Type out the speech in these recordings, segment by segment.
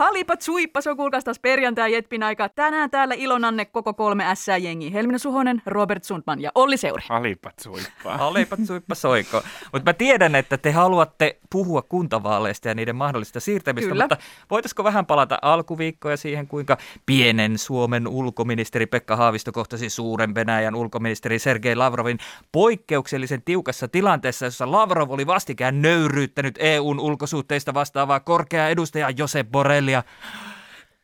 Halipat suippas on kuulkaas taas perjantai Jetpin aika. Tänään täällä Ilonanne koko kolme S-jengi. Helmina Suhonen, Robert Sundman ja Olli Seuri. Alipat suippaa. Olipa suippa soiko. Mutta mä tiedän, että te haluatte puhua kuntavaaleista ja niiden mahdollisista siirtämistä, Kyllä. mutta voitaisiko vähän palata alkuviikkoja siihen, kuinka pienen Suomen ulkoministeri Pekka Haavisto kohtasi suuren Venäjän ulkoministeri Sergei Lavrovin poikkeuksellisen tiukassa tilanteessa, jossa Lavrov oli vastikään nöyryyttänyt EUn ulkosuhteista vastaavaa korkeaa edustajaa Josep 할렐루 야.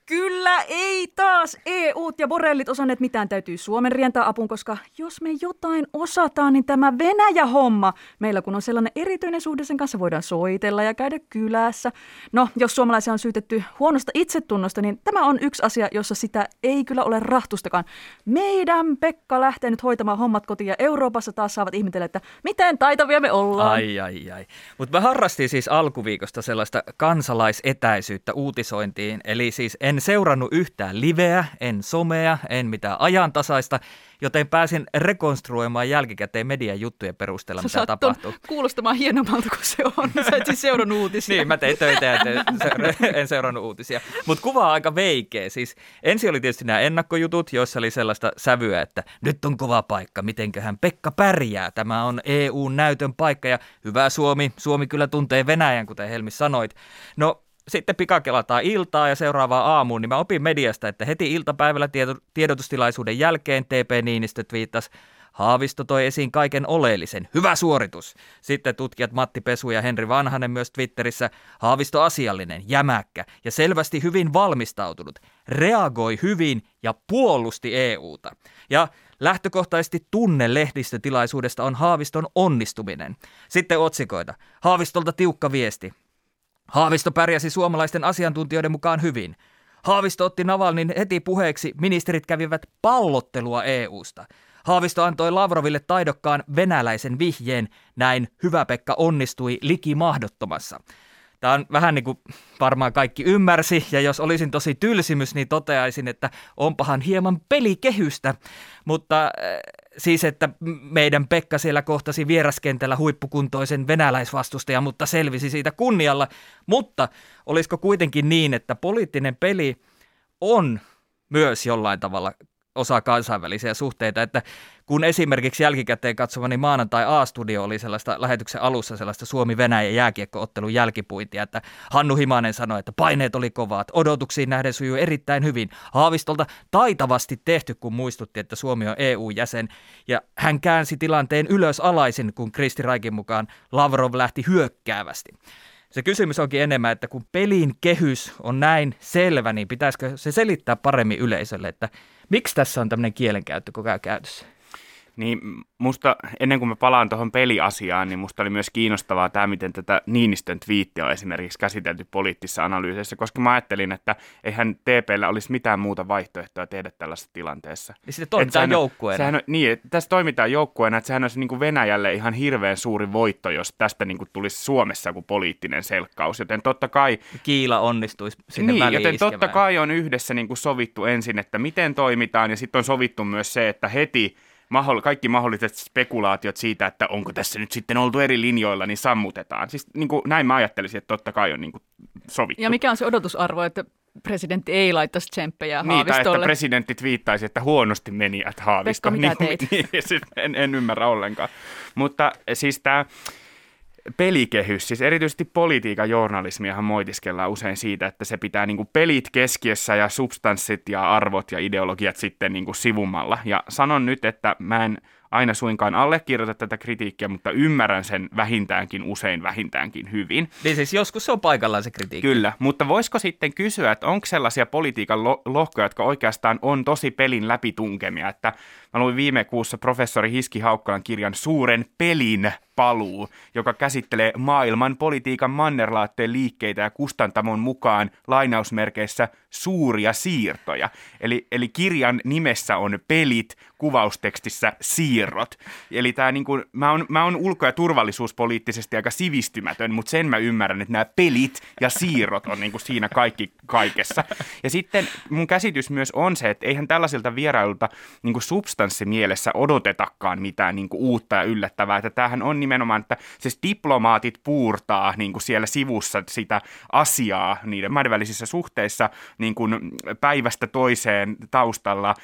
Kyllä ei taas EUt ja borellit osanneet mitään. Täytyy Suomen rientää apuun, koska jos me jotain osataan, niin tämä Venäjä-homma. Meillä kun on sellainen erityinen suhde sen kanssa, voidaan soitella ja käydä kylässä. No, jos suomalaisia on syytetty huonosta itsetunnosta, niin tämä on yksi asia, jossa sitä ei kyllä ole rahtustakaan. Meidän Pekka lähtee nyt hoitamaan hommat kotiin ja Euroopassa taas saavat ihmetellä, että miten taitavia me ollaan. Ai, ai, ai. Mutta mä harrastin siis alkuviikosta sellaista kansalaisetäisyyttä uutisointiin. Eli siis en seurannut yhtään liveä, en somea, en mitään ajantasaista, joten pääsin rekonstruoimaan jälkikäteen median juttujen perusteella, Sä mitä tapahtuu. kuulostamaan hienommalta kuin se on. Sä et siis seurannut uutisia. Niin, mä tein töitä ja en seurannut uutisia. Mutta kuva on aika veikeä. Siis ensin oli tietysti nämä ennakkojutut, joissa oli sellaista sävyä, että nyt on kova paikka, mitenköhän Pekka pärjää. Tämä on EU-näytön paikka ja hyvä Suomi. Suomi kyllä tuntee Venäjän, kuten Helmi sanoit. No sitten pikakelataan iltaa ja seuraavaan aamuun, niin mä opin mediasta, että heti iltapäivällä tiedotustilaisuuden jälkeen TP Niinistö twiittasi, Haavisto toi esiin kaiken oleellisen. Hyvä suoritus. Sitten tutkijat Matti Pesu ja Henri Vanhanen myös Twitterissä. Haavisto asiallinen, jämäkkä ja selvästi hyvin valmistautunut. Reagoi hyvin ja puolusti EUta. Ja lähtökohtaisesti tunne lehdistötilaisuudesta on Haaviston onnistuminen. Sitten otsikoita. Haavistolta tiukka viesti. Haavisto pärjäsi suomalaisten asiantuntijoiden mukaan hyvin. Haavisto otti Navalnin heti puheeksi, ministerit kävivät pallottelua EUsta. Haavisto antoi Lavroville taidokkaan venäläisen vihjeen, näin Hyvä Pekka onnistui liki mahdottomassa. Tämä on vähän niin kuin varmaan kaikki ymmärsi, ja jos olisin tosi tylsimys, niin toteaisin, että onpahan hieman pelikehystä. Mutta siis, että meidän Pekka siellä kohtasi vieraskentällä huippukuntoisen venäläisvastustajan, mutta selvisi siitä kunnialla. Mutta olisiko kuitenkin niin, että poliittinen peli on myös jollain tavalla osa kansainvälisiä suhteita, että kun esimerkiksi jälkikäteen katsomani maanantai A-studio oli sellaista lähetyksen alussa sellaista Suomi-Venäjä jääkiekkoottelun jälkipuintia, että Hannu Himanen sanoi, että paineet oli kovat, odotuksiin nähden sujui erittäin hyvin, Haavistolta taitavasti tehty, kun muistutti, että Suomi on EU-jäsen, ja hän käänsi tilanteen ylös alaisin, kun Kristi Raikin mukaan Lavrov lähti hyökkäävästi. Se kysymys onkin enemmän, että kun pelin kehys on näin selvä, niin pitäisikö se selittää paremmin yleisölle, että miksi tässä on tämmöinen kielenkäyttö koko ajan käytössä? Niin musta, ennen kuin mä palaan tuohon peliasiaan, niin musta oli myös kiinnostavaa tämä, miten tätä Niinistön twiittiä on esimerkiksi käsitelty poliittisissa analyyseissä, koska mä ajattelin, että eihän TPllä olisi mitään muuta vaihtoehtoa tehdä tällaisessa tilanteessa. Niin sitten toimitaan sehän joukkueena. Sehän on, niin, että tässä toimitaan joukkueena, että sehän olisi niin kuin Venäjälle ihan hirveän suuri voitto, jos tästä niin kuin tulisi Suomessa kuin poliittinen selkkaus, joten totta kai Kiila onnistuisi sinne niin, joten totta iskemään. kai on yhdessä niin kuin sovittu ensin, että miten toimitaan, ja sitten on sovittu myös se, että heti mahdoll- kaikki mahdolliset spekulaatiot siitä, että onko tässä nyt sitten oltu eri linjoilla, niin sammutetaan. Siis niin kuin, näin mä ajattelisin, että totta kai on niin kuin sovittu. Ja mikä on se odotusarvo, että presidentti ei laittaisi tsemppejä Niin, tai että Haavistolle? presidentti tviittaisi, että huonosti meni, että Haavisto. Pekka, mitä niin, teit? Niin, siis en, en ymmärrä ollenkaan. Mutta siis tämä pelikehys, siis erityisesti politiikan journalismiahan moitiskellaan usein siitä, että se pitää niin kuin pelit keskiössä ja substanssit ja arvot ja ideologiat sitten niin kuin sivummalla. Ja sanon nyt, että mä en aina suinkaan allekirjoita tätä kritiikkiä, mutta ymmärrän sen vähintäänkin usein vähintäänkin hyvin. Niin siis joskus se on paikallaan se kritiikki. Kyllä, mutta voisiko sitten kysyä, että onko sellaisia politiikan lo- lohkoja, jotka oikeastaan on tosi pelin läpitunkemia, että mä luin viime kuussa professori Hiski Haukkalan kirjan Suuren pelin paluu, joka käsittelee maailman politiikan mannerlaatteen liikkeitä ja kustantamon mukaan lainausmerkeissä suuria siirtoja. Eli, eli kirjan nimessä on pelit, kuvaustekstissä siirrot. Eli tämä niin kuin, mä oon, mä oon ulko- ja turvallisuuspoliittisesti aika sivistymätön, mutta sen mä ymmärrän, että nämä pelit ja siirrot on niin kuin siinä kaikki kaikessa. Ja sitten mun käsitys myös on se, että eihän tällaisilta vierailulta niin kuin substanssimielessä odotetakaan mitään niin kuin uutta ja yllättävää. Että tämähän on nimenomaan, että siis diplomaatit puurtaa niin kuin siellä sivussa sitä asiaa niiden maiden välisissä suhteissa niin kuin päivästä toiseen taustalla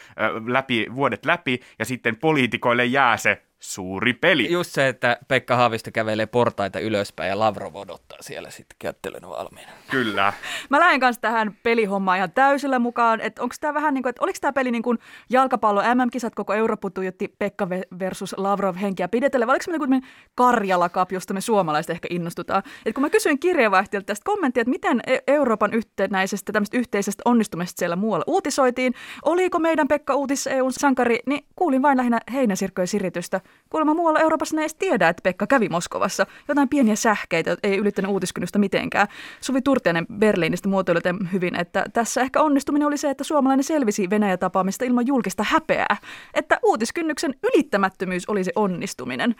läpi, vuodet läpi ja sitten poliitikoille jää se suuri peli. Just se, että Pekka Haavisto kävelee portaita ylöspäin ja Lavrov odottaa siellä sitten kättelyn valmiina. Kyllä. Mä lähden kanssa tähän pelihommaan ihan täysillä mukaan, että onko tämä vähän niin kuin, että oliko tämä peli niin kuin jalkapallo MM-kisat koko Eurooppa tuijotti Pekka versus Lavrov henkiä pidetelle, vai oliko se niin kuin Karjala Cup, josta me suomalaiset ehkä innostutaan. Et kun mä kysyin kirjeenvaihtajalta tästä kommenttia, että miten e- Euroopan yhtenäisestä tämmöistä yhteisestä onnistumisesta siellä muualla uutisoitiin, oliko meidän Pekka Uutis EUn sankari, niin kuulin vain lähinnä heinäsirkkojen siritystä Kuulemma muualla Euroopassa ne edes tiedä, että Pekka kävi Moskovassa. Jotain pieniä sähkeitä ei ylittänyt uutiskynnystä mitenkään. Suvi Turtianen Berliinistä muotoili hyvin, että tässä ehkä onnistuminen oli se, että suomalainen selvisi Venäjä-tapaamista ilman julkista häpeää. Että uutiskynnyksen ylittämättömyys oli se onnistuminen.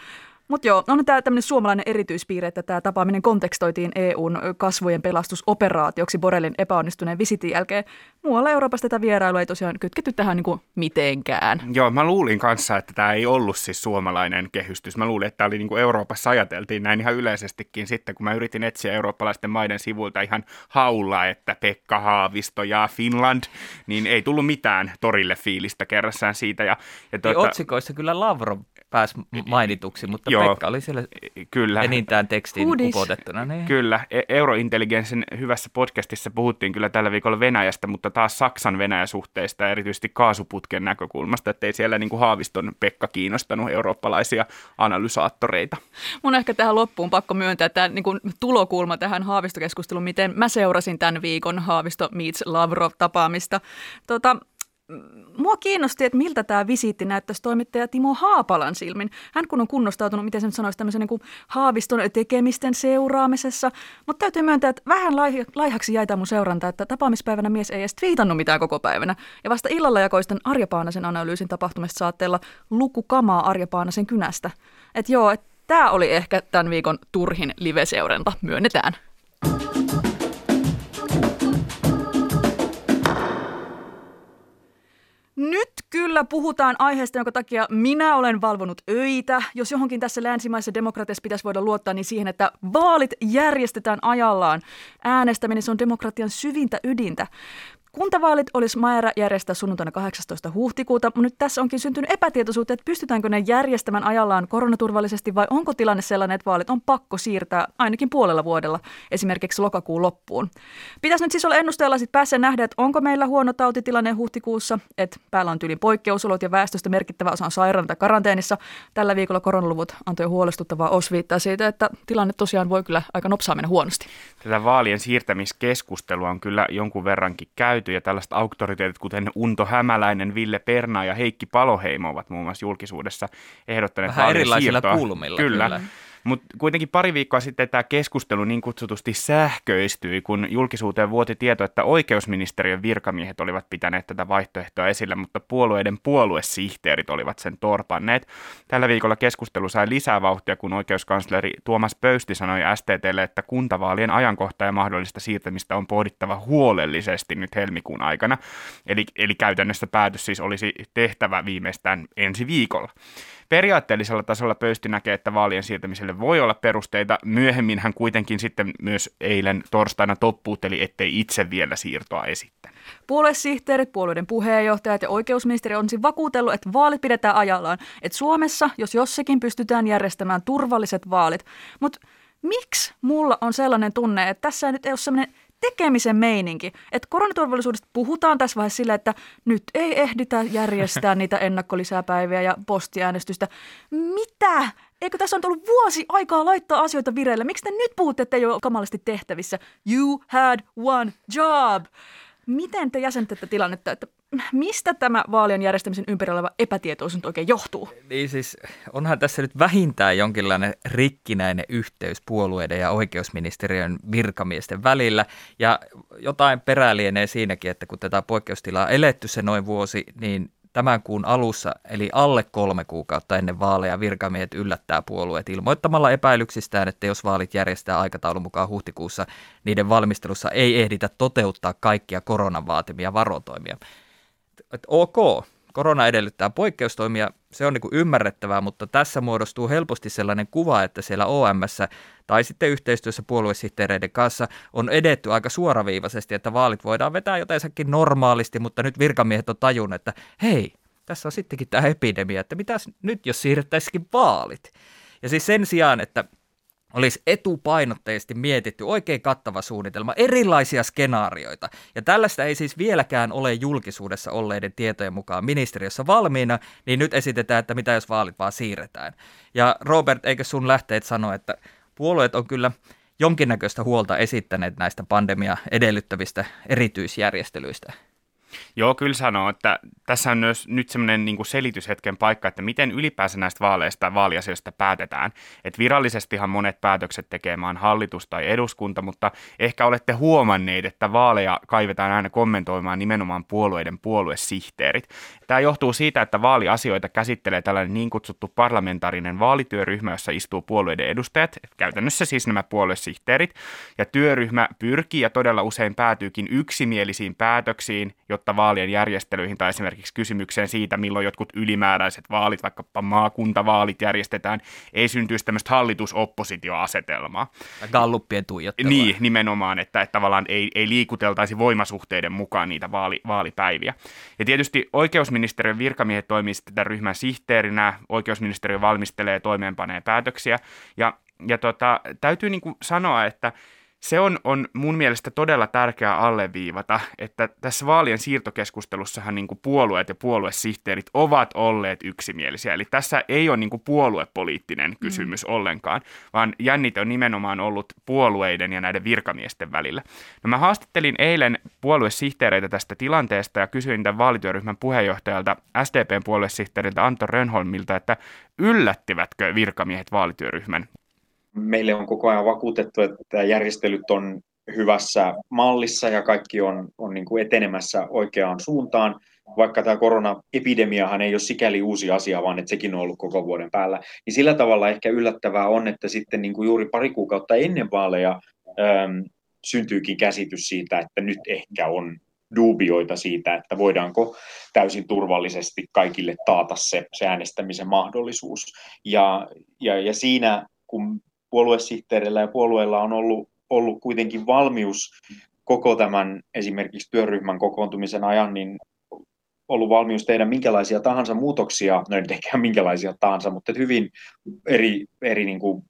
Mutta joo, on tämä tämmöinen suomalainen erityispiirre, että tämä tapaaminen kontekstoitiin EUn kasvojen pelastusoperaatioksi Borelin epäonnistuneen visitin jälkeen. Muualla Euroopassa tätä vierailua ei tosiaan kytketty tähän niin kuin mitenkään. Joo, mä luulin kanssa, että tämä ei ollut siis suomalainen kehystys. Mä luulin, että tämä oli niin kuin Euroopassa ajateltiin näin ihan yleisestikin sitten, kun mä yritin etsiä eurooppalaisten maiden sivuilta ihan haulla, että Pekka Haavisto ja Finland, niin ei tullut mitään torille fiilistä kerrassaan siitä. Ja, ja tuota... Otsikoissa kyllä Lavrov pääsi mainituksi, mutta Joo, Pekka oli siellä kyllä. enintään tekstiin Uudis. upotettuna. Niin. Kyllä, e- Eurointelligenssin hyvässä podcastissa puhuttiin kyllä tällä viikolla Venäjästä, mutta taas Saksan Venäjä-suhteista ja erityisesti kaasuputken näkökulmasta, että ei siellä niin kuin Haaviston Pekka kiinnostanut eurooppalaisia analysaattoreita. Mun ehkä tähän loppuun pakko myöntää tämä niin kuin tulokulma tähän Haavistokeskusteluun, miten mä seurasin tämän viikon Haavisto meets Lavrov tapaamista. Tota, mua kiinnosti, että miltä tämä visiitti näyttäisi toimittaja Timo Haapalan silmin. Hän kun on kunnostautunut, miten se nyt sanoisi, tämmöisen niin haaviston tekemisten seuraamisessa. Mutta täytyy myöntää, että vähän laihaksi jäi tämä mun seuranta, että tapaamispäivänä mies ei edes twiitannut mitään koko päivänä. Ja vasta illalla jakoi sitten Arja Paanasen analyysin tapahtumista saatteella luku kamaa Arja Paanasen kynästä. Että joo, että tämä oli ehkä tämän viikon turhin live-seuranta, myönnetään. Nyt kyllä puhutaan aiheesta, jonka takia minä olen valvonut öitä. Jos johonkin tässä länsimaisessa demokratiassa pitäisi voida luottaa, niin siihen, että vaalit järjestetään ajallaan. Äänestäminen se on demokratian syvintä ydintä. Kuntavaalit olisi määrä järjestää sunnuntaina 18. huhtikuuta, mutta nyt tässä onkin syntynyt epätietoisuutta, että pystytäänkö ne järjestämään ajallaan koronaturvallisesti vai onko tilanne sellainen, että vaalit on pakko siirtää ainakin puolella vuodella, esimerkiksi lokakuun loppuun. Pitäisi nyt siis olla ennusteella sitten päässä nähdä, että onko meillä huono tautitilanne huhtikuussa, että päällä on tyylin poikkeusolot ja väestöstä merkittävä osa on sairaana tai karanteenissa. Tällä viikolla koronaluvut antoi huolestuttavaa osviittaa siitä, että tilanne tosiaan voi kyllä aika nopsaa mennä huonosti. Tätä vaalien siirtämiskeskustelua on kyllä jonkun verrankin käyty käyty ja tällaiset auktoriteetit, kuten Unto Hämäläinen, Ville Perna ja Heikki Paloheimo ovat muun muassa julkisuudessa ehdottaneet Vähän erilaisilla siirtoa. kulmilla. Kyllä. kyllä. Mutta kuitenkin pari viikkoa sitten tämä keskustelu niin kutsutusti sähköistyi, kun julkisuuteen vuoti tieto, että oikeusministeriön virkamiehet olivat pitäneet tätä vaihtoehtoa esillä, mutta puolueiden puoluesihteerit olivat sen torpanneet. Tällä viikolla keskustelu sai lisää vauhtia, kun oikeuskansleri Tuomas Pöysti sanoi STTlle, että kuntavaalien ajankohta ja mahdollista siirtämistä on pohdittava huolellisesti nyt helmikuun aikana. Eli, eli käytännössä päätös siis olisi tehtävä viimeistään ensi viikolla. Periaatteellisella tasolla Pöysti näkee, että vaalien siirtämiselle voi olla perusteita. Myöhemmin hän kuitenkin sitten myös eilen torstaina toppuutteli, ettei itse vielä siirtoa esittänyt. Puoluesihteerit, puolueiden puheenjohtajat ja oikeusministeri on siis vakuutellut, että vaalit pidetään ajallaan. Että Suomessa, jos jossakin, pystytään järjestämään turvalliset vaalit. Mutta miksi mulla on sellainen tunne, että tässä nyt ei ole sellainen tekemisen meininki. Että koronaturvallisuudesta puhutaan tässä vaiheessa sillä, että nyt ei ehditä järjestää niitä ennakkolisäpäiviä ja postiäänestystä. Mitä? Eikö tässä on tullut vuosi aikaa laittaa asioita vireille? Miksi te nyt puhutte, että ei ole kamalasti tehtävissä? You had one job. Miten te jäsentätte tilannetta, että mistä tämä vaalien järjestämisen ympärillä oleva epätietoisuus oikein johtuu? Niin siis onhan tässä nyt vähintään jonkinlainen rikkinäinen yhteys puolueiden ja oikeusministeriön virkamiesten välillä. Ja jotain perää lienee siinäkin, että kun tätä poikkeustilaa eletty se noin vuosi, niin tämän kuun alussa, eli alle kolme kuukautta ennen vaaleja, virkamiehet yllättää puolueet ilmoittamalla epäilyksistään, että jos vaalit järjestää aikataulun mukaan huhtikuussa, niiden valmistelussa ei ehditä toteuttaa kaikkia koronan vaatimia varotoimia. Et ok, korona edellyttää poikkeustoimia, se on niin kuin ymmärrettävää, mutta tässä muodostuu helposti sellainen kuva, että siellä OMS tai sitten yhteistyössä puoluesihteereiden kanssa on edetty aika suoraviivaisesti, että vaalit voidaan vetää jotensakin normaalisti, mutta nyt virkamiehet on tajunnut, että hei, tässä on sittenkin tämä epidemia, että mitäs nyt jos siirrettäisikin vaalit. Ja siis sen sijaan, että olisi etupainotteisesti mietitty oikein kattava suunnitelma, erilaisia skenaarioita. Ja tällaista ei siis vieläkään ole julkisuudessa olleiden tietojen mukaan ministeriössä valmiina, niin nyt esitetään, että mitä jos vaalit vaan siirretään. Ja Robert, eikö sun lähteet sanoa, että puolueet on kyllä jonkinnäköistä huolta esittäneet näistä pandemia edellyttävistä erityisjärjestelyistä? Joo, kyllä sanoo, että tässä on myös nyt semmoinen niin selityshetken paikka, että miten ylipäänsä näistä vaaleista vaaliasioista päätetään. Että virallisestihan monet päätökset tekee maan hallitus tai eduskunta, mutta ehkä olette huomanneet, että vaaleja kaivetaan aina kommentoimaan nimenomaan puolueiden puoluesihteerit. Tämä johtuu siitä, että vaaliasioita käsittelee tällainen niin kutsuttu parlamentaarinen vaalityöryhmä, jossa istuu puolueiden edustajat, käytännössä siis nämä puoluesihteerit, ja työryhmä pyrkii ja todella usein päätyykin yksimielisiin päätöksiin, jotta vaalien järjestelyihin tai esimerkiksi kysymykseen siitä, milloin jotkut ylimääräiset vaalit, vaikkapa maakuntavaalit järjestetään, ei syntyisi tämmöistä hallitusoppositioasetelmaa. Galluppien tuijottelua. Niin, nimenomaan, että, että tavallaan ei, ei liikuteltaisi voimasuhteiden mukaan niitä vaali, vaalipäiviä. Ja tietysti oikeusministeriön virkamiehet toimii tätä ryhmän sihteerinä, oikeusministeriö valmistelee ja toimeenpanee päätöksiä, ja, ja tota, täytyy niin kuin sanoa, että se on, on mun mielestä todella tärkeää alleviivata, että tässä vaalien siirtokeskustelussahan niin puolueet ja puoluesihteerit ovat olleet yksimielisiä. Eli tässä ei ole niin puoluepoliittinen mm. kysymys mm. ollenkaan, vaan jännite on nimenomaan ollut puolueiden ja näiden virkamiesten välillä. No mä haastattelin eilen puoluesihteereitä tästä tilanteesta ja kysyin tämän vaalityöryhmän puheenjohtajalta SDPn puoluesihteeriltä Anto Rönholmilta, että yllättivätkö virkamiehet vaalityöryhmän meille on koko ajan vakuutettu, että järjestelyt on hyvässä mallissa ja kaikki on, on niin kuin etenemässä oikeaan suuntaan, vaikka tämä koronaepidemiahan ei ole sikäli uusi asia, vaan että sekin on ollut koko vuoden päällä. Niin sillä tavalla ehkä yllättävää on, että sitten niin kuin juuri pari kuukautta ennen vaaleja äm, syntyykin käsitys siitä, että nyt ehkä on duubioita siitä, että voidaanko täysin turvallisesti kaikille taata se, se äänestämisen mahdollisuus. Ja, ja, ja siinä, kun puoluesihteerillä ja puolueella on ollut, ollut kuitenkin valmius koko tämän esimerkiksi työryhmän kokoontumisen ajan, niin ollut valmius tehdä minkälaisia tahansa muutoksia, no ei ehkä minkälaisia tahansa, mutta hyvin eri, eri niin kuin,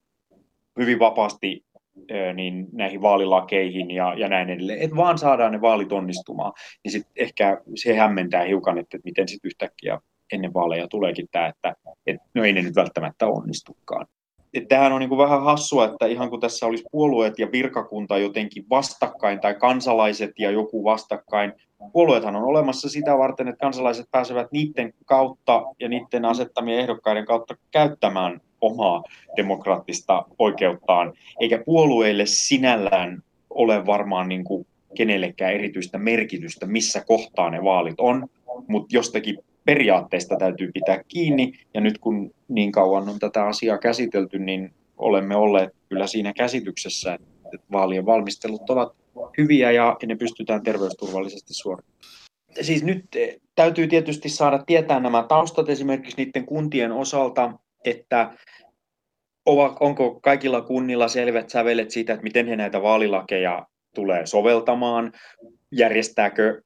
hyvin vapaasti niin näihin vaalilakeihin ja, ja näin edelleen, että vaan saadaan ne vaalit onnistumaan, niin sitten ehkä se hämmentää hiukan, että, miten sitten yhtäkkiä ennen vaaleja tuleekin tämä, että, että no ei ne nyt välttämättä onnistukaan tämähän on niin kuin vähän hassua, että ihan kun tässä olisi puolueet ja virkakunta jotenkin vastakkain tai kansalaiset ja joku vastakkain, puolueethan on olemassa sitä varten, että kansalaiset pääsevät niiden kautta ja niiden asettamien ehdokkaiden kautta käyttämään omaa demokraattista oikeuttaan, eikä puolueille sinällään ole varmaan niin kuin kenellekään erityistä merkitystä, missä kohtaa ne vaalit on, mutta jostakin periaatteista täytyy pitää kiinni, ja nyt kun niin kauan on tätä asiaa käsitelty, niin olemme olleet kyllä siinä käsityksessä, että vaalien valmistelut ovat hyviä ja ne pystytään terveysturvallisesti suorittamaan. Siis nyt eh, täytyy tietysti saada tietää nämä taustat esimerkiksi niiden kuntien osalta, että onko kaikilla kunnilla selvät sävelet siitä, että miten he näitä vaalilakeja tulee soveltamaan, järjestääkö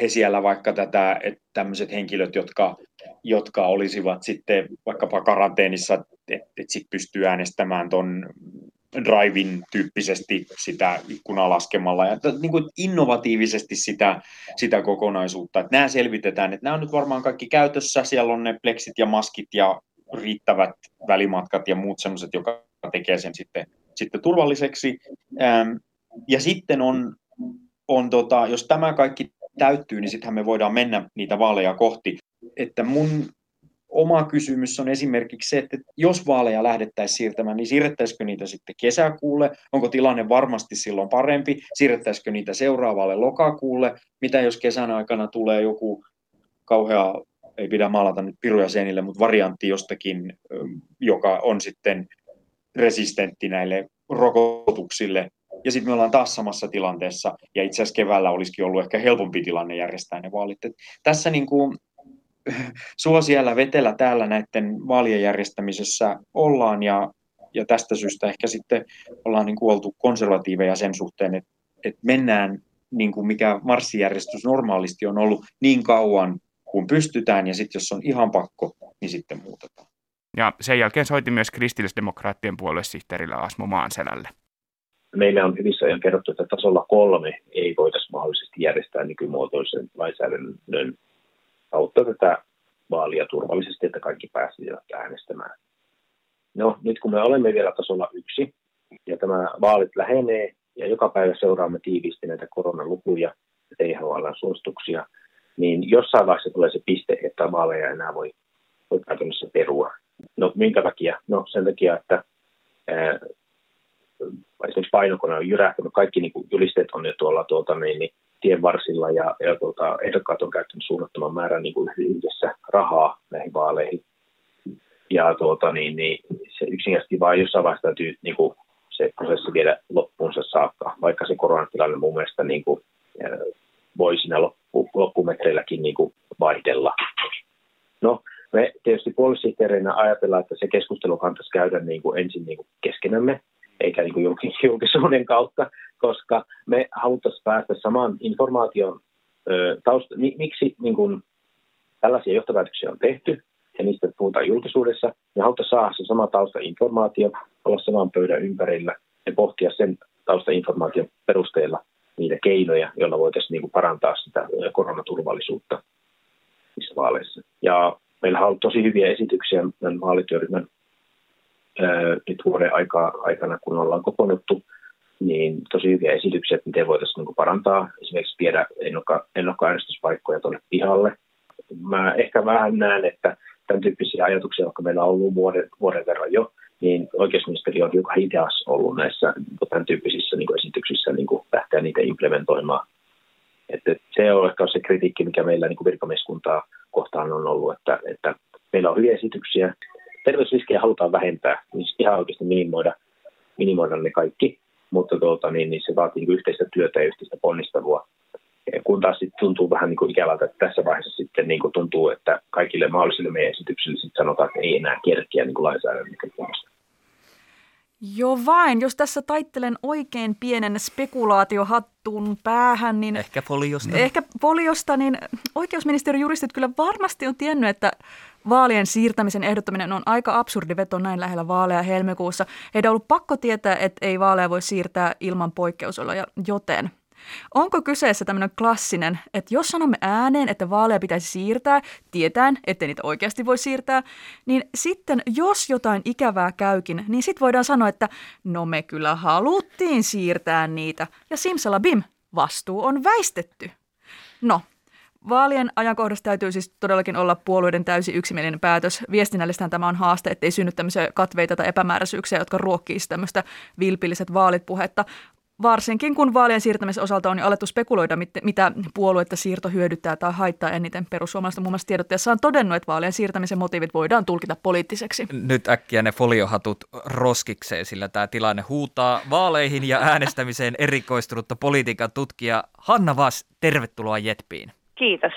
he siellä vaikka tätä, että tämmöiset henkilöt, jotka, jotka olisivat sitten vaikkapa karanteenissa, että et sitten pystyy äänestämään tuon drivin tyyppisesti sitä ikkunaa laskemalla ja niin kuin innovatiivisesti sitä, sitä kokonaisuutta. Että nämä selvitetään, että nämä on nyt varmaan kaikki käytössä, siellä on ne pleksit ja maskit ja riittävät välimatkat ja muut semmoiset, joka tekee sen sitten, sitten turvalliseksi. Ja sitten on, on tota, jos tämä kaikki täyttyy, niin sittenhän me voidaan mennä niitä vaaleja kohti. Että mun oma kysymys on esimerkiksi se, että jos vaaleja lähdettäisiin siirtämään, niin siirrettäisikö niitä sitten kesäkuulle? Onko tilanne varmasti silloin parempi? Siirrettäisikö niitä seuraavalle lokakuulle? Mitä jos kesän aikana tulee joku kauhea, ei pidä maalata nyt piruja seinille, mutta variantti jostakin, joka on sitten resistentti näille rokotuksille. Ja sitten me ollaan taas samassa tilanteessa, ja itse asiassa keväällä olisikin ollut ehkä helpompi tilanne järjestää ne vaalit. Et tässä niin kuin sua siellä vetellä täällä näiden vaalien järjestämisessä ollaan, ja, ja tästä syystä ehkä sitten ollaan niin kuin oltu konservatiiveja sen suhteen, että, että mennään niin kuin mikä marssijärjestys normaalisti on ollut niin kauan, kun pystytään, ja sitten jos on ihan pakko, niin sitten muutetaan. Ja sen jälkeen soitti myös kristillisdemokraattien puoluesihteerillä Asmo Maanselälle. Meillä on hyvissä ajan kerrottu, että tasolla kolme ei voitaisiin mahdollisesti järjestää nykymuotoisen lainsäädännön kautta tätä vaalia turvallisesti, että kaikki pääsisivät äänestämään. No, nyt kun me olemme vielä tasolla yksi, ja tämä vaalit lähenee, ja joka päivä seuraamme tiiviisti näitä koronalukuja ja THL suosituksia, niin jossain vaiheessa tulee se piste, että vaaleja enää voi, voi käytännössä perua. No minkä takia? No sen takia, että ää, esimerkiksi painokone on jyrähtänyt, kaikki niin kuin julisteet on jo tuolla tuota, niin, niin, tien varsilla ja, ja tuota, ehdokkaat on käyttänyt suunnattoman määrän niin kuin yhdessä rahaa näihin vaaleihin. Ja tuota, niin, niin, se yksinkertaisesti vain jossain vaiheessa täytyy niin kuin, se prosessi viedä loppuunsa saakka, vaikka se koronatilanne mun mielestä niin kuin, voi siinä loppu, loppumetreilläkin niin kuin vaihdella. No, me tietysti puoluesihteereinä ajatellaan, että se keskustelu kannattaisi käydä niin kuin ensin niin kuin keskenämme, eikä niin kuin julkisuuden kautta, koska me haluttaisiin päästä samaan informaation tausta, miksi niin kuin, tällaisia johtopäätöksiä on tehty, ja niistä puhutaan julkisuudessa, ja haluttaisiin saada se sama taustainformaatio, olla saman pöydän ympärillä ja pohtia sen taustainformaation perusteella niitä keinoja, joilla voitaisiin niin kuin parantaa sitä koronaturvallisuutta niissä vaaleissa. Ja meillä on ollut tosi hyviä esityksiä vaalityöryhmän nyt vuoden aikaa, aikana, kun ollaan kokoonnuttu, niin tosi hyviä esityksiä, että miten voitaisiin niin parantaa, esimerkiksi viedä ennokka, ennokkoäänestyspaikkoja tuonne pihalle. Mä ehkä vähän näen, että tämän tyyppisiä ajatuksia, jotka meillä on ollut vuoden, vuoden verran jo, niin oikeusministeri on hiukan hidas ollut näissä tämän tyyppisissä niin esityksissä niin lähteä niitä implementoimaan. Että se on ehkä se kritiikki, mikä meillä niin virkamieskuntaa kohtaan on ollut, että, että meillä on hyviä esityksiä, terveysriskejä halutaan vähentää, niin ihan oikeasti minimoida, minimoida ne kaikki, mutta tuota, niin, niin se vaatii niin yhteistä työtä ja yhteistä ponnistelua. Kun taas sitten tuntuu vähän niin kuin ikävältä, että tässä vaiheessa sitten niin kuin tuntuu, että kaikille mahdollisille meidän esityksille sitten sanotaan, että ei enää kerkeä niin lainsäädännön näkökulmasta. Jo vain, jos tässä taittelen oikein pienen spekulaatiohattun päähän, niin... Ehkä foliosta. Ehkä foliosta, niin oikeusministeriön juristit kyllä varmasti on tiennyt, että vaalien siirtämisen ehdottaminen on aika absurdi veto näin lähellä vaaleja helmikuussa. Heidän on ollut pakko tietää, että ei vaaleja voi siirtää ilman poikkeusoloja, joten – Onko kyseessä tämmöinen klassinen, että jos sanomme ääneen, että vaaleja pitäisi siirtää, tietään, ettei niitä oikeasti voi siirtää, niin sitten jos jotain ikävää käykin, niin sitten voidaan sanoa, että no me kyllä haluttiin siirtää niitä. Ja simsalabim, vastuu on väistetty. No, Vaalien ajankohdassa täytyy siis todellakin olla puolueiden täysi yksimielinen päätös. Viestinnällistähän tämä on haaste, ettei synny tämmöisiä katveita tai epämääräisyyksiä, jotka ruokkii tämmöistä vilpilliset vaalit puhetta varsinkin kun vaalien siirtämisen osalta on jo alettu spekuloida, mitä puoluetta siirto hyödyttää tai haittaa eniten. Perussuomalaisten muun muassa tiedotteessa on todennut, että vaalien siirtämisen motiivit voidaan tulkita poliittiseksi. Nyt äkkiä ne foliohatut roskikseen, sillä tämä tilanne huutaa vaaleihin ja äänestämiseen erikoistunutta politiikan tutkija Hanna Vas, tervetuloa Jetpiin. Kiitos.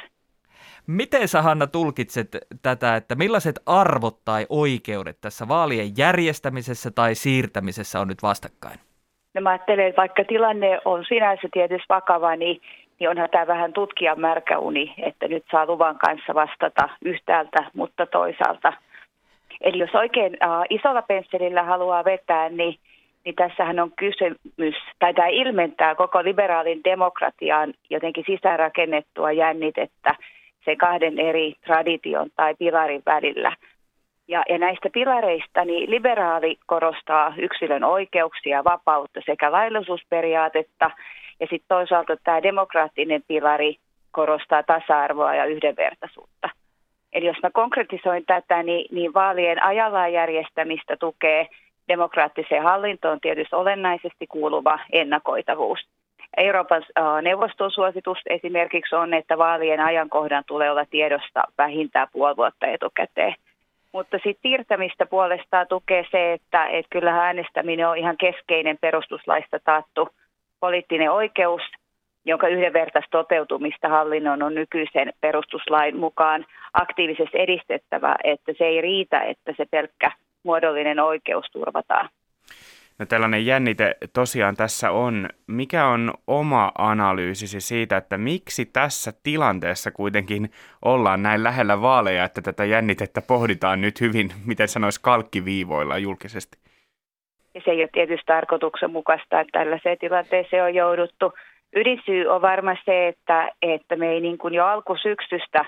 Miten sä Hanna tulkitset tätä, että millaiset arvot tai oikeudet tässä vaalien järjestämisessä tai siirtämisessä on nyt vastakkain? No mä ajattelen, että vaikka tilanne on sinänsä tietysti vakava, niin, niin onhan tämä vähän tutkijan märkäuni, että nyt saa luvan kanssa vastata yhtäältä, mutta toisaalta. Eli jos oikein äh, isolla pensselillä haluaa vetää, niin, niin tässähän on kysymys, tai tämä ilmentää koko liberaalin demokratiaan jotenkin sisäänrakennettua jännitettä sen kahden eri tradition tai pilarin välillä – ja, ja näistä pilareista niin liberaali korostaa yksilön oikeuksia, vapautta sekä laillisuusperiaatetta. Ja sitten toisaalta tämä demokraattinen pilari korostaa tasa-arvoa ja yhdenvertaisuutta. Eli jos mä konkretisoin tätä, niin, niin vaalien ajallaan järjestämistä tukee demokraattiseen hallintoon tietysti olennaisesti kuuluva ennakoitavuus. Euroopan neuvoston suositus esimerkiksi on, että vaalien ajankohdan tulee olla tiedosta vähintään puoli vuotta etukäteen. Mutta sitten siirtämistä puolestaan tukee se, että, että kyllähän äänestäminen on ihan keskeinen perustuslaista taattu poliittinen oikeus, jonka yhdenvertaista toteutumista hallinnon on nykyisen perustuslain mukaan aktiivisesti edistettävä, että se ei riitä, että se pelkkä muodollinen oikeus turvataan. No tällainen jännite tosiaan tässä on. Mikä on oma analyysisi siitä, että miksi tässä tilanteessa kuitenkin ollaan näin lähellä vaaleja, että tätä jännitettä pohditaan nyt hyvin, miten sanoisi, kalkkiviivoilla julkisesti? Ja se ei ole tietysti tarkoituksenmukaista, että tällaiseen tilanteeseen on jouduttu. Ydinsyy on varmaan se, että, että me ei niin kuin jo alkusyksystä,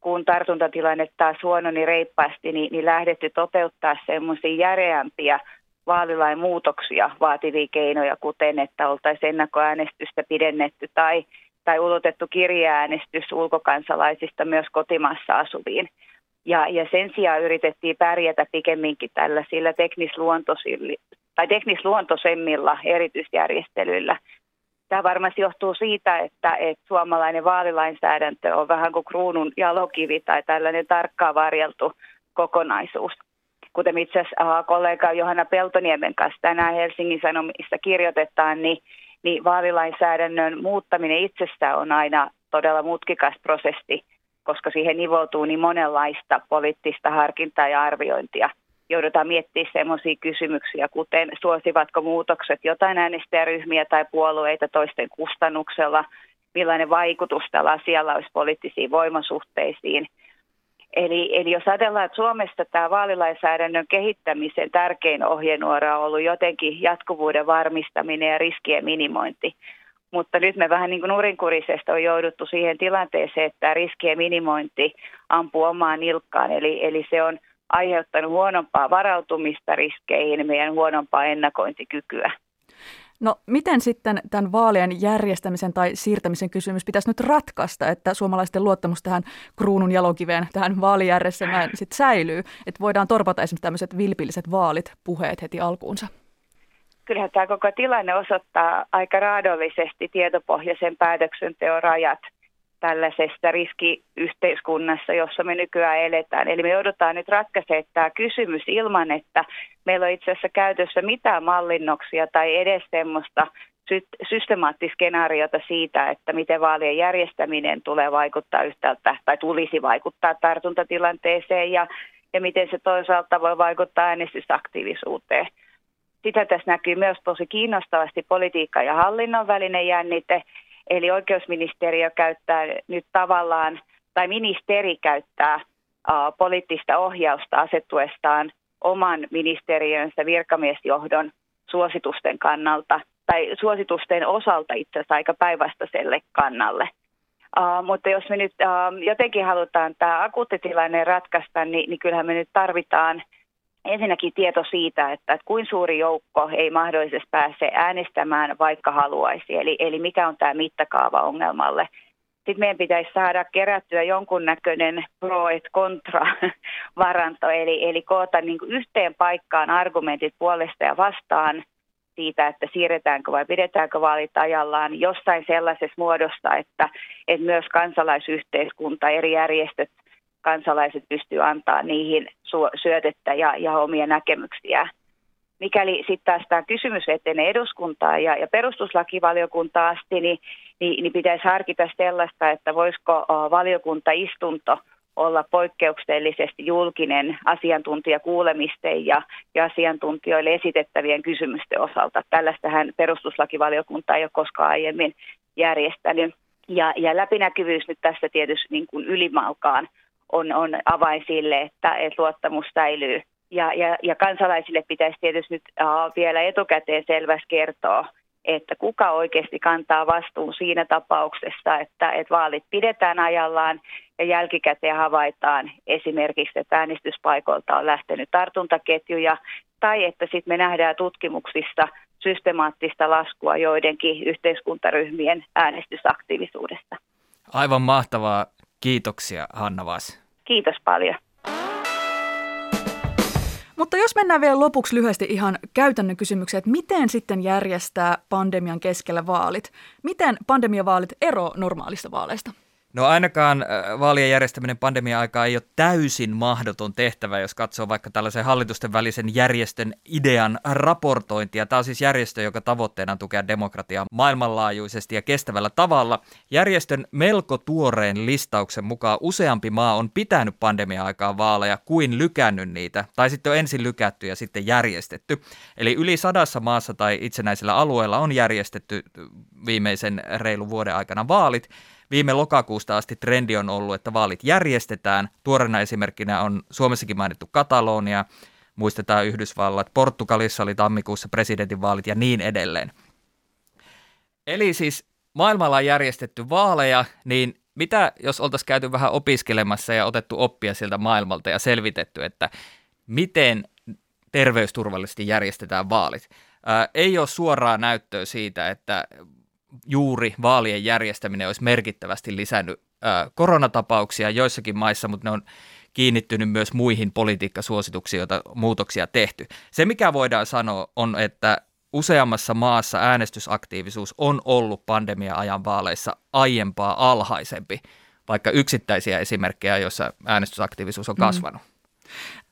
kun tartuntatilanne taas huononi niin reippaasti, niin, niin lähdetty toteuttaa semmoisia järeämpiä vaalilain muutoksia vaativia keinoja, kuten että oltaisiin ennakkoäänestystä pidennetty tai, tai ulotettu kirjeäänestys ulkokansalaisista myös kotimaassa asuviin. Ja, ja sen sijaan yritettiin pärjätä pikemminkin tällaisilla teknisluontoisilla tai teknisluontoisemmilla erityisjärjestelyillä. Tämä varmasti johtuu siitä, että, että suomalainen vaalilainsäädäntö on vähän kuin kruunun jalokivi tai tällainen tarkkaan varjeltu kokonaisuus kuten itse asiassa kollega Johanna Peltoniemen kanssa tänään Helsingin Sanomissa kirjoitetaan, niin, niin vaalilainsäädännön muuttaminen itsessään on aina todella mutkikas prosessi, koska siihen nivoutuu niin monenlaista poliittista harkintaa ja arviointia. Joudutaan miettimään sellaisia kysymyksiä, kuten suosivatko muutokset jotain äänestäjäryhmiä tai puolueita toisten kustannuksella, millainen vaikutus tällä asialla olisi poliittisiin voimasuhteisiin – Eli, eli jos ajatellaan, että Suomessa tämä vaalilainsäädännön kehittämisen tärkein ohjenuora on ollut jotenkin jatkuvuuden varmistaminen ja riskien minimointi. Mutta nyt me vähän niin kuin nurinkurisesta on jouduttu siihen tilanteeseen, että riskien minimointi ampuu omaan nilkkaan. Eli, eli se on aiheuttanut huonompaa varautumista riskeihin, meidän huonompaa ennakointikykyä. No miten sitten tämän vaalien järjestämisen tai siirtämisen kysymys pitäisi nyt ratkaista, että suomalaisten luottamus tähän kruunun jalokiveen, tähän vaalijärjestelmään sitten säilyy, että voidaan torpata esimerkiksi tämmöiset vilpilliset vaalit, puheet heti alkuunsa? Kyllähän tämä koko tilanne osoittaa aika raadollisesti tietopohjaisen päätöksenteon rajat – tällaisessa riskiyhteiskunnassa, jossa me nykyään eletään. Eli me joudutaan nyt ratkaisemaan tämä kysymys ilman, että meillä on itse asiassa käytössä mitään mallinnoksia tai edes semmoista systemaattiskenaariota siitä, että miten vaalien järjestäminen tulee vaikuttaa yhtäältä tai tulisi vaikuttaa tartuntatilanteeseen ja, ja miten se toisaalta voi vaikuttaa äänestysaktiivisuuteen. Sitä tässä näkyy myös tosi kiinnostavasti politiikka ja hallinnon välinen jännite, Eli oikeusministeriö käyttää nyt tavallaan, tai ministeri käyttää poliittista ohjausta asettuestaan oman ministeriönsä virkamiesjohdon suositusten kannalta, tai suositusten osalta itse asiassa aika päinvastaiselle kannalle. Uh, mutta jos me nyt uh, jotenkin halutaan tämä akuuttitilanne ratkaista, niin, niin kyllähän me nyt tarvitaan ensinnäkin tieto siitä, että, että kuin suuri joukko ei mahdollisesti pääse äänestämään, vaikka haluaisi. Eli, eli mikä on tämä mittakaava ongelmalle. Sitten meidän pitäisi saada kerättyä jonkunnäköinen pro et contra varanto, eli, eli koota niin kuin yhteen paikkaan argumentit puolesta ja vastaan siitä, että siirretäänkö vai pidetäänkö vaalit ajallaan jossain sellaisessa muodossa, että, että myös kansalaisyhteiskunta, eri järjestöt kansalaiset pystyy antaa niihin syötettä ja, ja omia näkemyksiä. Mikäli sitten taas tämä kysymys etenee eduskuntaan ja, ja perustuslakivaliokuntaan asti, niin, niin, niin pitäisi harkita sellaista, että voisiko valiokuntaistunto olla poikkeuksellisesti julkinen asiantuntijakuulemisten ja, ja asiantuntijoille esitettävien kysymysten osalta. Tällaistähän perustuslakivaliokunta ei ole koskaan aiemmin järjestänyt. Ja, ja läpinäkyvyys nyt tässä tietysti niin kuin ylimalkaan on, on avain sille, että, että luottamus säilyy. Ja, ja, ja kansalaisille pitäisi tietysti nyt uh, vielä etukäteen selvästi kertoa, että kuka oikeasti kantaa vastuun siinä tapauksessa, että, että vaalit pidetään ajallaan ja jälkikäteen havaitaan esimerkiksi, että äänestyspaikoilta on lähtenyt tartuntaketjuja, tai että sitten me nähdään tutkimuksissa systemaattista laskua joidenkin yhteiskuntaryhmien äänestysaktiivisuudesta. Aivan mahtavaa. Kiitoksia Hanna Vaas. Kiitos paljon. Mutta jos mennään vielä lopuksi lyhyesti ihan käytännön kysymykseen, että miten sitten järjestää pandemian keskellä vaalit? Miten pandemiavaalit ero normaalista vaaleista? No ainakaan äh, vaalien järjestäminen pandemia-aikaa ei ole täysin mahdoton tehtävä, jos katsoo vaikka tällaisen hallitusten välisen järjestön idean raportointia. Tämä on siis järjestö, joka tavoitteena on tukea demokratiaa maailmanlaajuisesti ja kestävällä tavalla. Järjestön melko tuoreen listauksen mukaan useampi maa on pitänyt pandemia-aikaa vaaleja kuin lykännyt niitä, tai sitten on ensin lykätty ja sitten järjestetty. Eli yli sadassa maassa tai itsenäisellä alueella on järjestetty viimeisen reilun vuoden aikana vaalit, Viime lokakuusta asti trendi on ollut, että vaalit järjestetään. Tuorena esimerkkinä on Suomessakin mainittu Katalonia, muistetaan Yhdysvallat, Portugalissa oli tammikuussa presidentinvaalit ja niin edelleen. Eli siis maailmalla on järjestetty vaaleja, niin mitä jos oltaisiin käyty vähän opiskelemassa ja otettu oppia sieltä maailmalta ja selvitetty, että miten terveysturvallisesti järjestetään vaalit? Ää, ei ole suoraa näyttöä siitä, että juuri vaalien järjestäminen olisi merkittävästi lisännyt ää, koronatapauksia joissakin maissa, mutta ne on kiinnittynyt myös muihin politiikkasuosituksiin, joita muutoksia tehty. Se, mikä voidaan sanoa, on, että useammassa maassa äänestysaktiivisuus on ollut pandemia-ajan vaaleissa aiempaa alhaisempi, vaikka yksittäisiä esimerkkejä, joissa äänestysaktiivisuus on mm. kasvanut. Mm.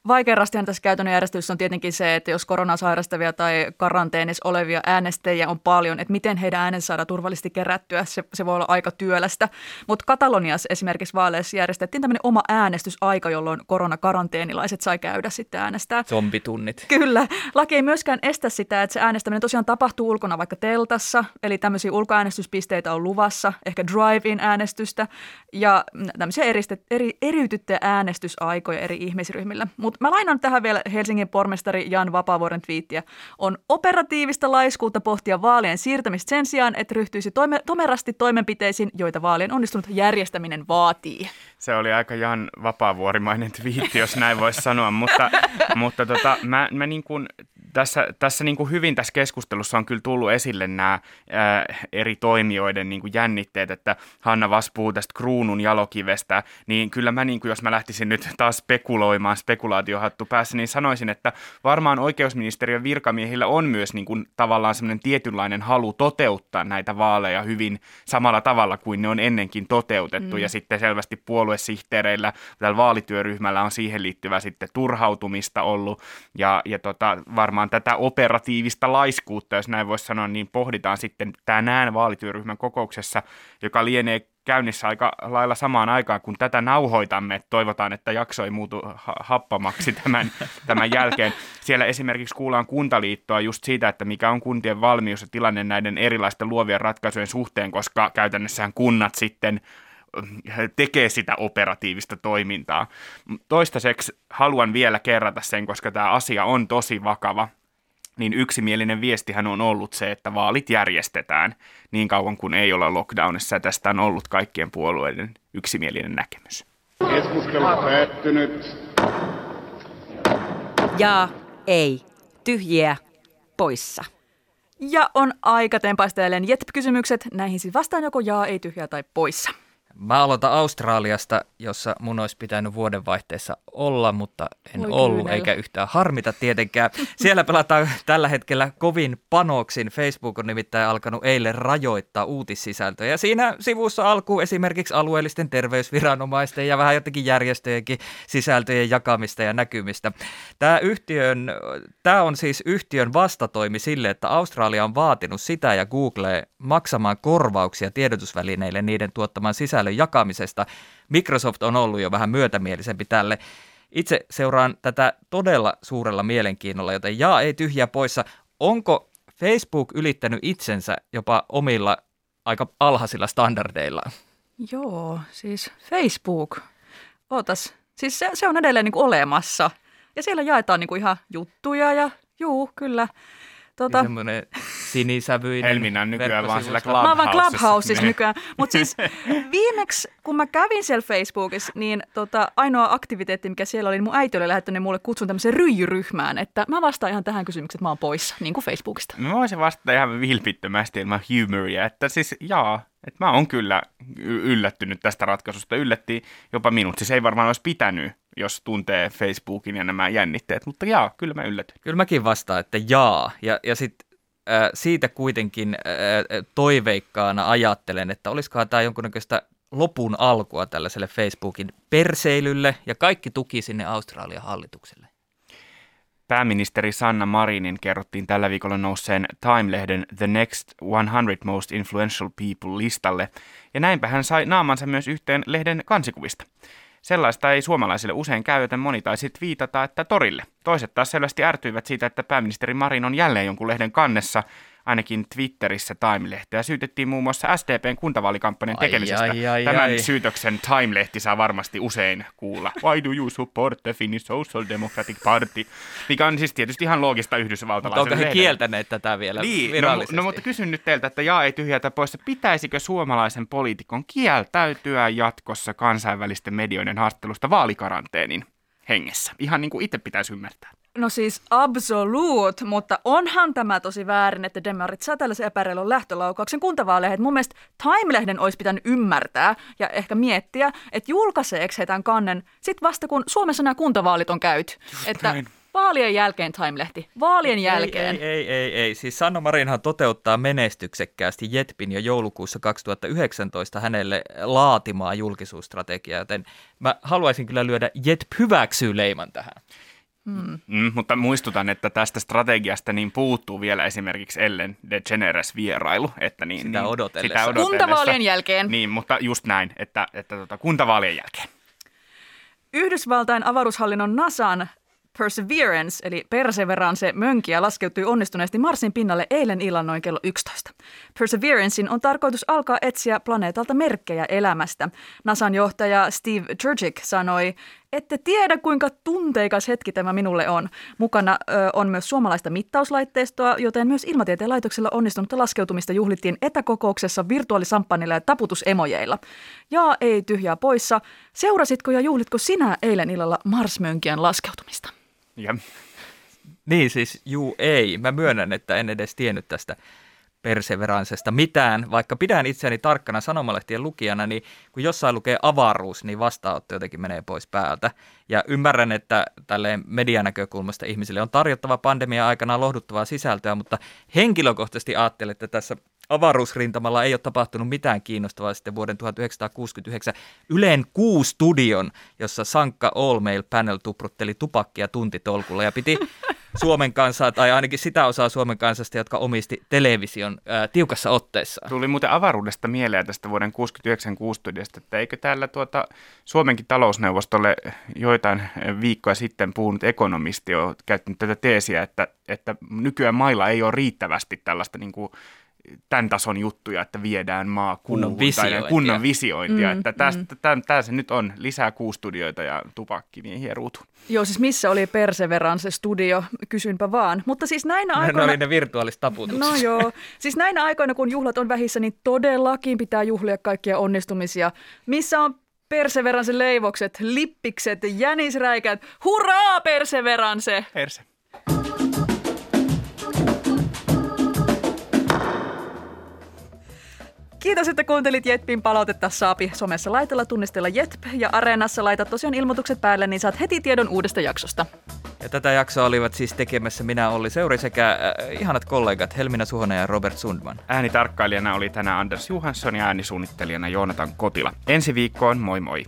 Vaikearastihan tässä käytännön järjestelyssä on tietenkin se, että jos koronaa sairastavia tai karanteenissa olevia äänestäjiä on paljon, että miten heidän äänensä saadaan turvallisesti kerättyä, se, se voi olla aika työlästä. Mutta Kataloniassa esimerkiksi vaaleissa järjestettiin tämmöinen oma äänestysaika, jolloin koronakaranteenilaiset sai käydä sitten äänestää. Zombitunnit. Kyllä. Laki ei myöskään estä sitä, että se äänestäminen tosiaan tapahtuu ulkona vaikka teltassa, eli tämmöisiä ulkoäänestyspisteitä on luvassa, ehkä drive-in äänestystä ja tämmöisiä eristet, eri, eriytyttyjä äänestysaikoja eri ihmisryhmillä. Mut mutta mä lainan tähän vielä Helsingin pormestari Jan Vapaavuoren twiittiä. On operatiivista laiskuutta pohtia vaalien siirtämistä sen sijaan, että ryhtyisi toime- tomerasti toimenpiteisiin, joita vaalien onnistunut järjestäminen vaatii. Se oli aika Jan Vapaavuorimainen twiitti, jos näin voisi sanoa, mutta, mutta tota, mä, mä niin kuin tässä, tässä niin kuin hyvin tässä keskustelussa on kyllä tullut esille nämä ää, eri toimijoiden niin kuin jännitteet, että Hanna Vas puhuu tästä kruunun jalokivestä, niin kyllä mä, niin kuin, jos mä lähtisin nyt taas spekuloimaan, spekulaatiohattu päässä, niin sanoisin, että varmaan oikeusministeriön virkamiehillä on myös niin kuin, tavallaan semmoinen tietynlainen halu toteuttaa näitä vaaleja hyvin samalla tavalla kuin ne on ennenkin toteutettu, mm. ja sitten selvästi puoluesihteereillä, tällä vaalityöryhmällä on siihen liittyvä sitten turhautumista ollut, ja, ja tota, varmaan nimenomaan tätä operatiivista laiskuutta, jos näin voisi sanoa, niin pohditaan sitten tänään vaalityöryhmän kokouksessa, joka lienee käynnissä aika lailla samaan aikaan, kun tätä nauhoitamme. Toivotaan, että jakso ei muutu happamaksi tämän, tämän jälkeen. Siellä esimerkiksi kuullaan kuntaliittoa just siitä, että mikä on kuntien valmius ja tilanne näiden erilaisten luovien ratkaisujen suhteen, koska käytännössähän kunnat sitten tekee sitä operatiivista toimintaa. Toistaiseksi haluan vielä kerrata sen, koska tämä asia on tosi vakava, niin yksimielinen viestihän on ollut se, että vaalit järjestetään niin kauan kuin ei olla lockdownissa. Tästä on ollut kaikkien puolueiden yksimielinen näkemys. Keskustelu päättynyt. Ja ei. Tyhjiä poissa. Ja on aika tempaista jälleen kysymykset Näihin siis vastaan joko jaa, ei tyhjää tai poissa. Mä aloitan Australiasta, jossa mun olisi pitänyt vuodenvaihteessa olla, mutta en Voi ollut, kyynellä. eikä yhtään harmita tietenkään. Siellä pelataan tällä hetkellä kovin panoksin. Facebook on nimittäin alkanut eilen rajoittaa uutissisältöjä. Ja siinä sivussa alkuu esimerkiksi alueellisten terveysviranomaisten ja vähän jotenkin järjestöjenkin sisältöjen jakamista ja näkymistä. Tämä, yhtiön, tämä on siis yhtiön vastatoimi sille, että Australia on vaatinut sitä ja Google maksamaan korvauksia tiedotusvälineille niiden tuottaman sisällön jakamisesta. Microsoft on ollut jo vähän myötämielisempi tälle. Itse seuraan tätä todella suurella mielenkiinnolla, joten jaa ei tyhjä poissa. Onko Facebook ylittänyt itsensä jopa omilla aika alhaisilla standardeilla? Joo, siis Facebook. Ootas, siis se, se on edelleen niin olemassa. Ja siellä jaetaan niin kuin ihan juttuja ja juu, kyllä. Tota... Ja semmoinen sinisävyinen Helminä nykyään vaan siellä Clubhouseissa. Mä oon vaan Clubhouseissa nykyään. Mutta siis viimeksi, kun mä kävin siellä Facebookissa, niin tota, ainoa aktiviteetti, mikä siellä oli, niin mun äiti oli lähettänyt mulle kutsun tämmöiseen ryijyryhmään, että mä vastaan ihan tähän kysymykseen, että mä oon poissa, niin kuin Facebookista. Mä voisin vastata ihan vilpittömästi ilman humoria, että siis jaa, Et mä oon kyllä yllättynyt tästä ratkaisusta. Yllätti jopa minut. Siis ei varmaan olisi pitänyt, jos tuntee Facebookin ja nämä jännitteet. Mutta jaa, kyllä mä yllätyn. Kyllä mäkin vastaan, että jaa. Ja, ja sitten äh, siitä kuitenkin äh, toiveikkaana ajattelen, että olisikohan tämä jonkunnäköistä lopun alkua tällaiselle Facebookin perseilylle ja kaikki tuki sinne Australian hallitukselle. Pääministeri Sanna Marinin kerrottiin tällä viikolla nousseen Time-lehden The Next 100 Most Influential People listalle, ja näinpä hän sai naamansa myös yhteen lehden kansikuvista. Sellaista ei suomalaisille usein käy, joten moni taisi viitata, että torille. Toiset taas selvästi ärtyivät siitä, että pääministeri Marin on jälleen jonkun lehden kannessa, ainakin Twitterissä Time-lehteä syytettiin muun muassa SDPn kuntavaalikampanjan Ai, tekemisestä. ai, ai, Tämän ai. syytöksen Time-lehti saa varmasti usein kuulla. Why do you support the Finnish Social Democratic Party? Mikä on siis tietysti ihan loogista Mutta yhdysvaltalaiselle onko he kieltäneet tätä vielä Niin, no, virallisesti? no, mutta kysyn nyt teiltä, että jaa ei tyhjätä pois. Pitäisikö suomalaisen poliitikon kieltäytyä jatkossa kansainvälisten medioiden haastattelusta vaalikaranteenin hengessä? Ihan niin kuin itse pitäisi ymmärtää. No siis absoluut, mutta onhan tämä tosi väärin, että demarit saa tällaisen epäreilun lähtölaukauksen kuntavaaleihin. Mun mielestä Time-lehden olisi pitänyt ymmärtää ja ehkä miettiä, että julkaiseeko he tämän kannen sit vasta kun Suomessa nämä kuntavaalit on käyty. että näin. Vaalien jälkeen Time-lehti, vaalien jälkeen. Ei, ei, ei, ei. Siis Sanna Marinhan toteuttaa menestyksekkäästi Jetpin jo joulukuussa 2019 hänelle laatimaa julkisuusstrategiaa, joten mä haluaisin kyllä lyödä Jetp hyväksyy leiman tähän. Mm, mutta muistutan, että tästä strategiasta niin puuttuu vielä esimerkiksi Ellen DeGeneres vierailu. Että niin, Sitä niin, odotellessa. Sitä odotellessa. Kuntavaalien jälkeen. Niin, mutta just näin, että, että tota, kuntavaalien jälkeen. Yhdysvaltain avaruushallinnon NASAn Perseverance, eli Perseverance mönkiä laskeutui onnistuneesti Marsin pinnalle eilen illan noin kello 11. Perseverancein on tarkoitus alkaa etsiä planeetalta merkkejä elämästä. NASAn johtaja Steve Turcik sanoi, ette tiedä kuinka tunteikas hetki tämä minulle on. Mukana ö, on myös suomalaista mittauslaitteistoa, joten myös Ilmatieteen laitoksella onnistunutta laskeutumista juhlittiin etäkokouksessa virtuaalisamppanilla ja taputusemojeilla. Ja ei tyhjää poissa. Seurasitko ja juhlitko sinä eilen illalla Marsmönkien laskeutumista? Ja Niin siis, juu ei. Mä myönnän, että en edes tiennyt tästä perseveransesta mitään, vaikka pidän itseäni tarkkana sanomalehtien lukijana, niin kun jossain lukee avaruus, niin vastaanotto jotenkin menee pois päältä. Ja ymmärrän, että tälleen medianäkökulmasta ihmisille on tarjottava pandemia aikana lohduttavaa sisältöä, mutta henkilökohtaisesti ajattelen, että tässä avaruusrintamalla ei ole tapahtunut mitään kiinnostavaa sitten vuoden 1969 Ylen Q-studion, jossa Sankka All Mail Panel tuprutteli tupakkia tuntitolkulla ja piti Suomen kansaa, tai ainakin sitä osaa Suomen kansasta, jotka omisti television ää, tiukassa otteessa. Tuli muuten avaruudesta mieleen tästä vuoden 69 kuustudiosta, että eikö täällä tuota Suomenkin talousneuvostolle joitain viikkoja sitten puhunut ekonomisti on käyttänyt tätä teesiä, että, että nykyään mailla ei ole riittävästi tällaista niin kuin tämän tason juttuja, että viedään maa Kunnon visiointia. kunnon visiointia. Mm, että tästä, mm. tämä se nyt on lisää kuustudioita ja tupakkimiehiä ruutuun. Joo, siis missä oli Perseverance studio, kysynpä vaan. Mutta siis näinä Ne aikoina... oli ne virtuaaliset taputukset. No joo. Siis näinä aikoina, kun juhlat on vähissä, niin todellakin pitää juhlia kaikkia onnistumisia. Missä on Perseverance leivokset, lippikset, jänisräikät? Hurraa Perseverance! Perse. Kiitos, että kuuntelit Jetpin palautetta Saapi somessa laitella tunnistella Jetp ja Areenassa laitat tosiaan ilmoitukset päälle, niin saat heti tiedon uudesta jaksosta. Ja tätä jaksoa olivat siis tekemässä minä Olli Seuri sekä äh, ihanat kollegat Helmina Suhonen ja Robert Sundman. Äänitarkkailijana oli tänään Anders Johansson ja äänisuunnittelijana Joonatan Kotila. Ensi viikkoon, moi moi!